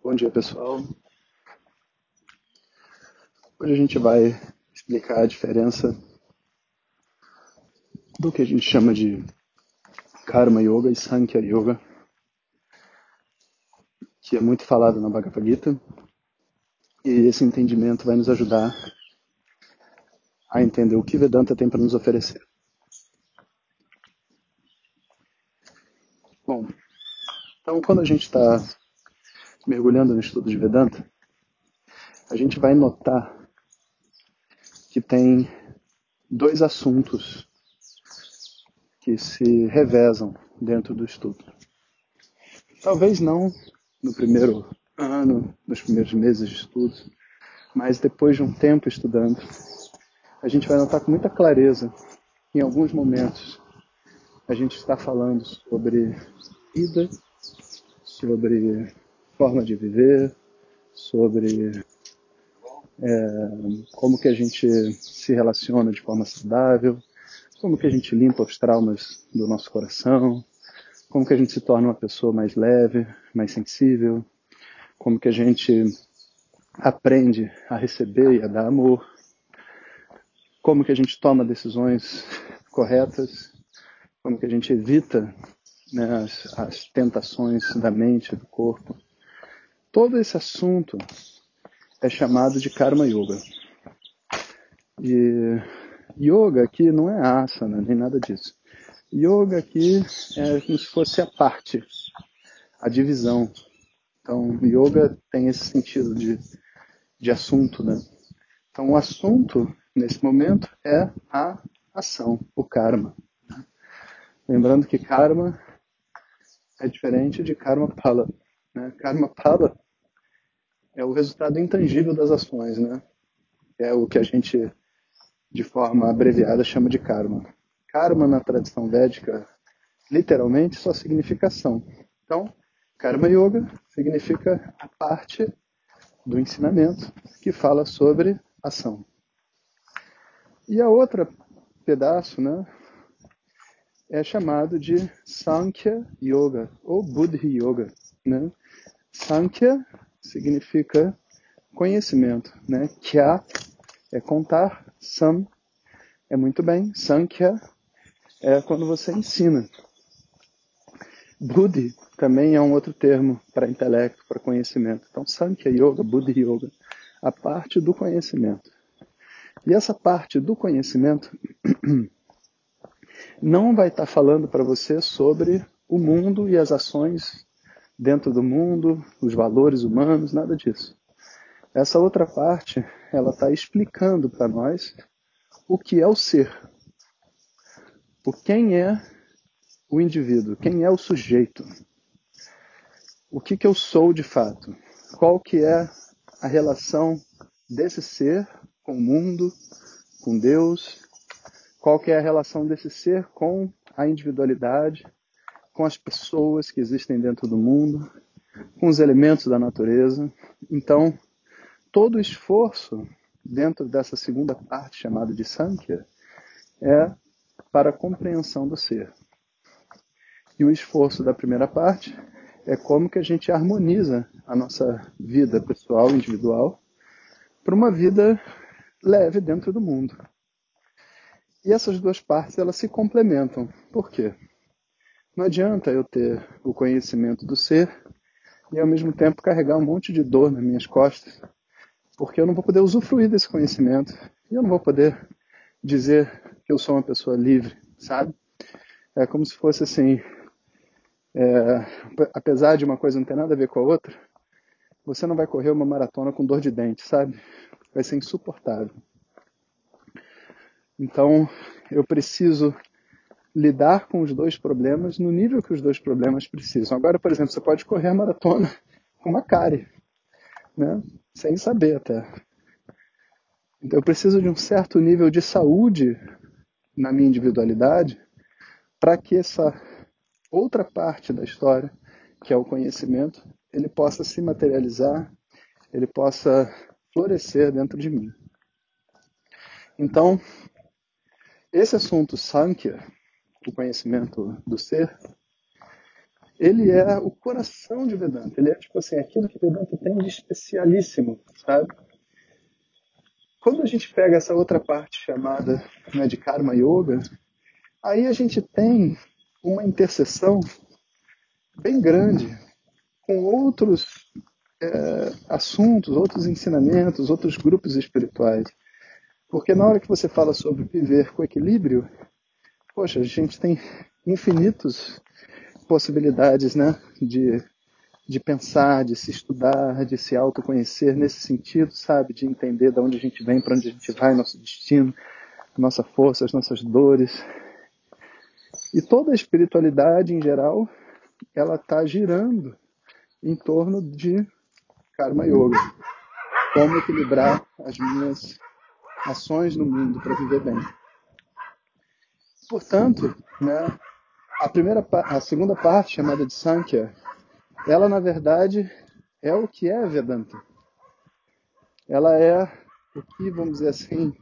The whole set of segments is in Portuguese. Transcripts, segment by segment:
Bom dia pessoal. Hoje a gente vai explicar a diferença do que a gente chama de Karma Yoga e Sankhya Yoga, que é muito falado na Bhagavad Gita, e esse entendimento vai nos ajudar a entender o que Vedanta tem para nos oferecer. Bom, então quando a gente está mergulhando no estudo de Vedanta, a gente vai notar que tem dois assuntos que se revezam dentro do estudo. Talvez não no primeiro ano, nos primeiros meses de estudo, mas depois de um tempo estudando, a gente vai notar com muita clareza, em alguns momentos, a gente está falando sobre vida, sobre forma de viver, sobre é, como que a gente se relaciona de forma saudável, como que a gente limpa os traumas do nosso coração, como que a gente se torna uma pessoa mais leve, mais sensível, como que a gente aprende a receber e a dar amor, como que a gente toma decisões corretas, como que a gente evita né, as, as tentações da mente, do corpo. Todo esse assunto é chamado de Karma Yoga. E yoga aqui não é asana, nem nada disso. Yoga aqui é como se fosse a parte, a divisão. Então, yoga tem esse sentido de, de assunto, né? Então, o assunto nesse momento é a ação, o karma. Lembrando que karma é diferente de karma pala. Né? Karma pala é o resultado intangível das ações, né? É o que a gente, de forma abreviada, chama de karma. Karma na tradição védica, literalmente, só significa ação. Então, karma yoga significa a parte do ensinamento que fala sobre ação. E a outra pedaço, né, é chamado de Sankhya Yoga ou Buddhi Yoga, né? Sankhya significa conhecimento, né? Kya é contar, Sam é muito bem, Sankhya é quando você ensina. Buddhi também é um outro termo para intelecto, para conhecimento. Então, Sankhya Yoga, Buddhi Yoga, a parte do conhecimento. E essa parte do conhecimento não vai estar falando para você sobre o mundo e as ações dentro do mundo, os valores humanos, nada disso. Essa outra parte, ela está explicando para nós o que é o ser. O quem é o indivíduo, quem é o sujeito. O que, que eu sou de fato. Qual que é a relação desse ser com o mundo, com Deus, qual que é a relação desse ser com a individualidade, com as pessoas que existem dentro do mundo, com os elementos da natureza. Então, todo o esforço dentro dessa segunda parte chamada de Sankhya é para a compreensão do ser. E o esforço da primeira parte é como que a gente harmoniza a nossa vida pessoal, individual, para uma vida leve dentro do mundo. E essas duas partes elas se complementam. Por quê? Não adianta eu ter o conhecimento do ser e ao mesmo tempo carregar um monte de dor nas minhas costas, porque eu não vou poder usufruir desse conhecimento e eu não vou poder dizer que eu sou uma pessoa livre, sabe? É como se fosse assim, é, apesar de uma coisa não ter nada a ver com a outra, você não vai correr uma maratona com dor de dente, sabe? Vai ser insuportável. Então, eu preciso lidar com os dois problemas no nível que os dois problemas precisam. Agora, por exemplo, você pode correr a maratona com uma cárie, né? sem saber até. Então, eu preciso de um certo nível de saúde na minha individualidade para que essa outra parte da história, que é o conhecimento, ele possa se materializar, ele possa florescer dentro de mim. Então, esse assunto Sankhya, o conhecimento do ser, ele é o coração de Vedanta. Ele é tipo assim, aquilo que Vedanta tem de especialíssimo, sabe? Quando a gente pega essa outra parte chamada né, de Karma Yoga, aí a gente tem uma interseção bem grande com outros é, assuntos, outros ensinamentos, outros grupos espirituais. Porque na hora que você fala sobre viver com equilíbrio, poxa, a gente tem infinitos possibilidades né, de, de pensar, de se estudar, de se autoconhecer nesse sentido, sabe? De entender de onde a gente vem, para onde a gente vai, nosso destino, nossa força, as nossas dores. E toda a espiritualidade em geral, ela está girando em torno de Karma Yoga. Como equilibrar as minhas ações no mundo para viver bem. Portanto, né, a primeira, a segunda parte chamada de Sankhya, ela na verdade é o que é Vedanta. Ela é o que, vamos dizer assim,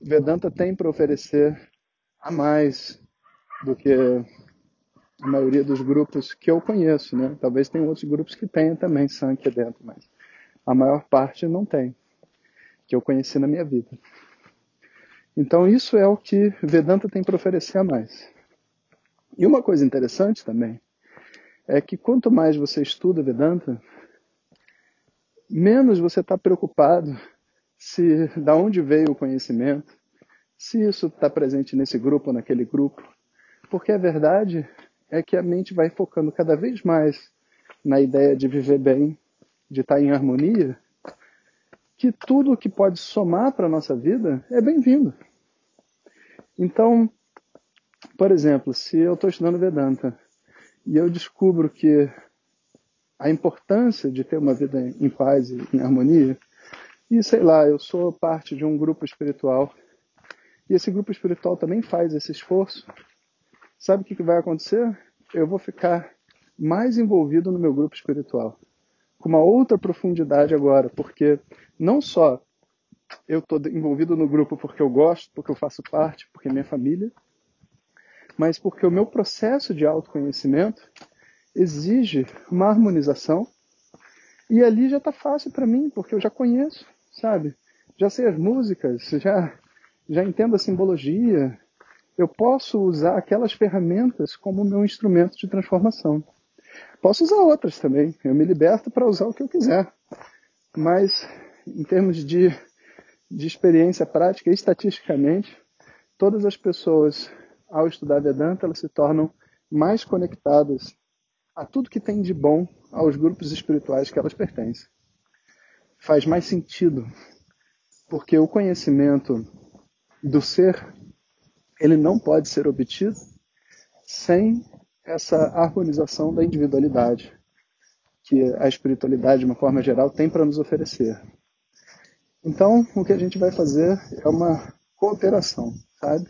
Vedanta tem para oferecer a mais do que a maioria dos grupos que eu conheço, né? Talvez tenha outros grupos que tenham também Sankhya dentro, mas a maior parte não tem, que eu conheci na minha vida. Então isso é o que Vedanta tem para oferecer a mais. E uma coisa interessante também é que quanto mais você estuda Vedanta, menos você está preocupado se da onde veio o conhecimento, se isso está presente nesse grupo ou naquele grupo, porque a verdade é que a mente vai focando cada vez mais na ideia de viver bem, de estar em harmonia, que tudo que pode somar para a nossa vida é bem-vindo. Então, por exemplo, se eu estou estudando Vedanta e eu descubro que a importância de ter uma vida em paz e em harmonia, e sei lá, eu sou parte de um grupo espiritual e esse grupo espiritual também faz esse esforço, sabe o que vai acontecer? Eu vou ficar mais envolvido no meu grupo espiritual, com uma outra profundidade agora, porque não só eu estou envolvido no grupo porque eu gosto, porque eu faço parte, porque é minha família, mas porque o meu processo de autoconhecimento exige uma harmonização e ali já está fácil para mim, porque eu já conheço, sabe? Já sei as músicas, já, já entendo a simbologia. Eu posso usar aquelas ferramentas como meu instrumento de transformação. Posso usar outras também. Eu me liberto para usar o que eu quiser. Mas, em termos de, de experiência prática, estatisticamente, todas as pessoas ao estudar Vedanta, elas se tornam mais conectadas a tudo que tem de bom aos grupos espirituais que elas pertencem. Faz mais sentido, porque o conhecimento do ser, ele não pode ser obtido sem essa harmonização da individualidade que a espiritualidade, de uma forma geral, tem para nos oferecer. Então, o que a gente vai fazer é uma cooperação, sabe?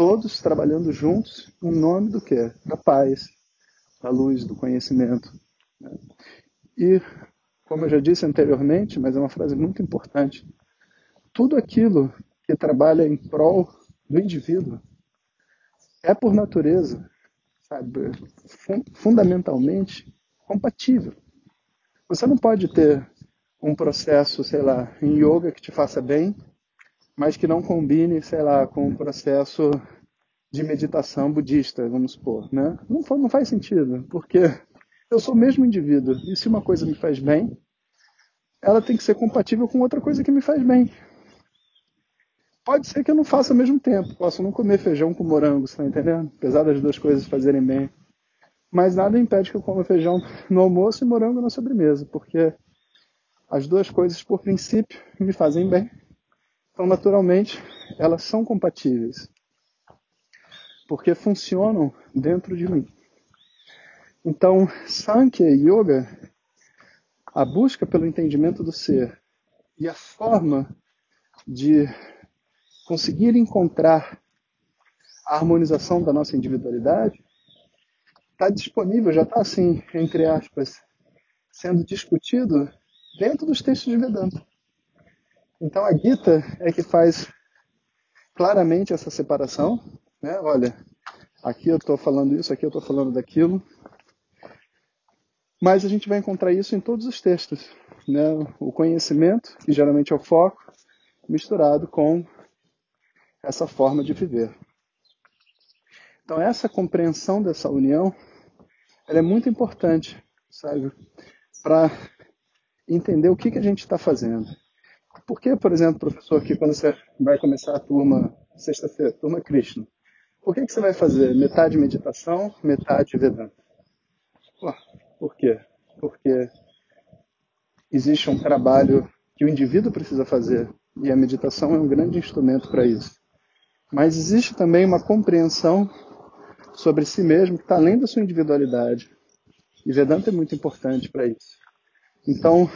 todos trabalhando juntos em nome do que? Da paz, da luz, do conhecimento. Né? E, como eu já disse anteriormente, mas é uma frase muito importante, tudo aquilo que trabalha em prol do indivíduo é, por natureza, sabe, fundamentalmente compatível. Você não pode ter um processo, sei lá, em yoga que te faça bem mas que não combine, sei lá, com um processo de meditação budista, vamos supor, né? Não, não faz sentido, porque eu sou o mesmo indivíduo, e se uma coisa me faz bem, ela tem que ser compatível com outra coisa que me faz bem. Pode ser que eu não faça ao mesmo tempo, posso não comer feijão com morango, você tá entendendo? Apesar das duas coisas fazerem bem. Mas nada impede que eu coma feijão no almoço e morango na sobremesa, porque as duas coisas, por princípio, me fazem bem então, naturalmente, elas são compatíveis, porque funcionam dentro de mim. Então, Sankhya Yoga, a busca pelo entendimento do ser e a forma de conseguir encontrar a harmonização da nossa individualidade, está disponível, já está assim, entre aspas, sendo discutido dentro dos textos de Vedanta. Então a Gita é que faz claramente essa separação, né? Olha, aqui eu estou falando isso, aqui eu estou falando daquilo. Mas a gente vai encontrar isso em todos os textos, né? O conhecimento, que geralmente é o foco, misturado com essa forma de viver. Então essa compreensão dessa união, ela é muito importante, sabe, para entender o que, que a gente está fazendo. Por que, por exemplo, professor, que quando você vai começar a turma sexta-feira, turma Krishna, por que, que você vai fazer metade meditação, metade Vedanta? Por quê? Porque existe um trabalho que o indivíduo precisa fazer e a meditação é um grande instrumento para isso. Mas existe também uma compreensão sobre si mesmo que está além da sua individualidade. E Vedanta é muito importante para isso. Então,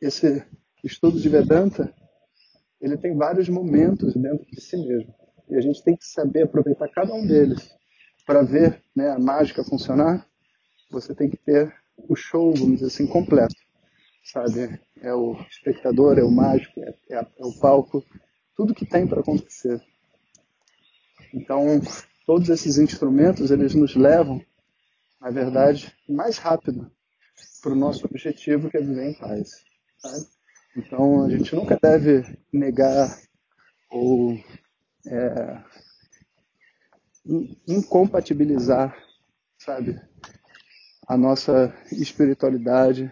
esse estudo de Vedanta, ele tem vários momentos dentro de si mesmo. E a gente tem que saber aproveitar cada um deles para ver né, a mágica funcionar. Você tem que ter o show, vamos dizer assim, completo. Sabe? É o espectador, é o mágico, é, é, é o palco, tudo que tem para acontecer. Então, todos esses instrumentos, eles nos levam, na verdade, mais rápido para o nosso objetivo, que é viver em paz. Sabe? Então, a gente nunca deve negar ou é, incompatibilizar, sabe, a nossa espiritualidade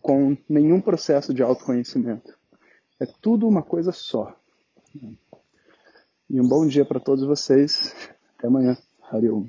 com nenhum processo de autoconhecimento. É tudo uma coisa só. E um bom dia para todos vocês. Até amanhã. Hariom.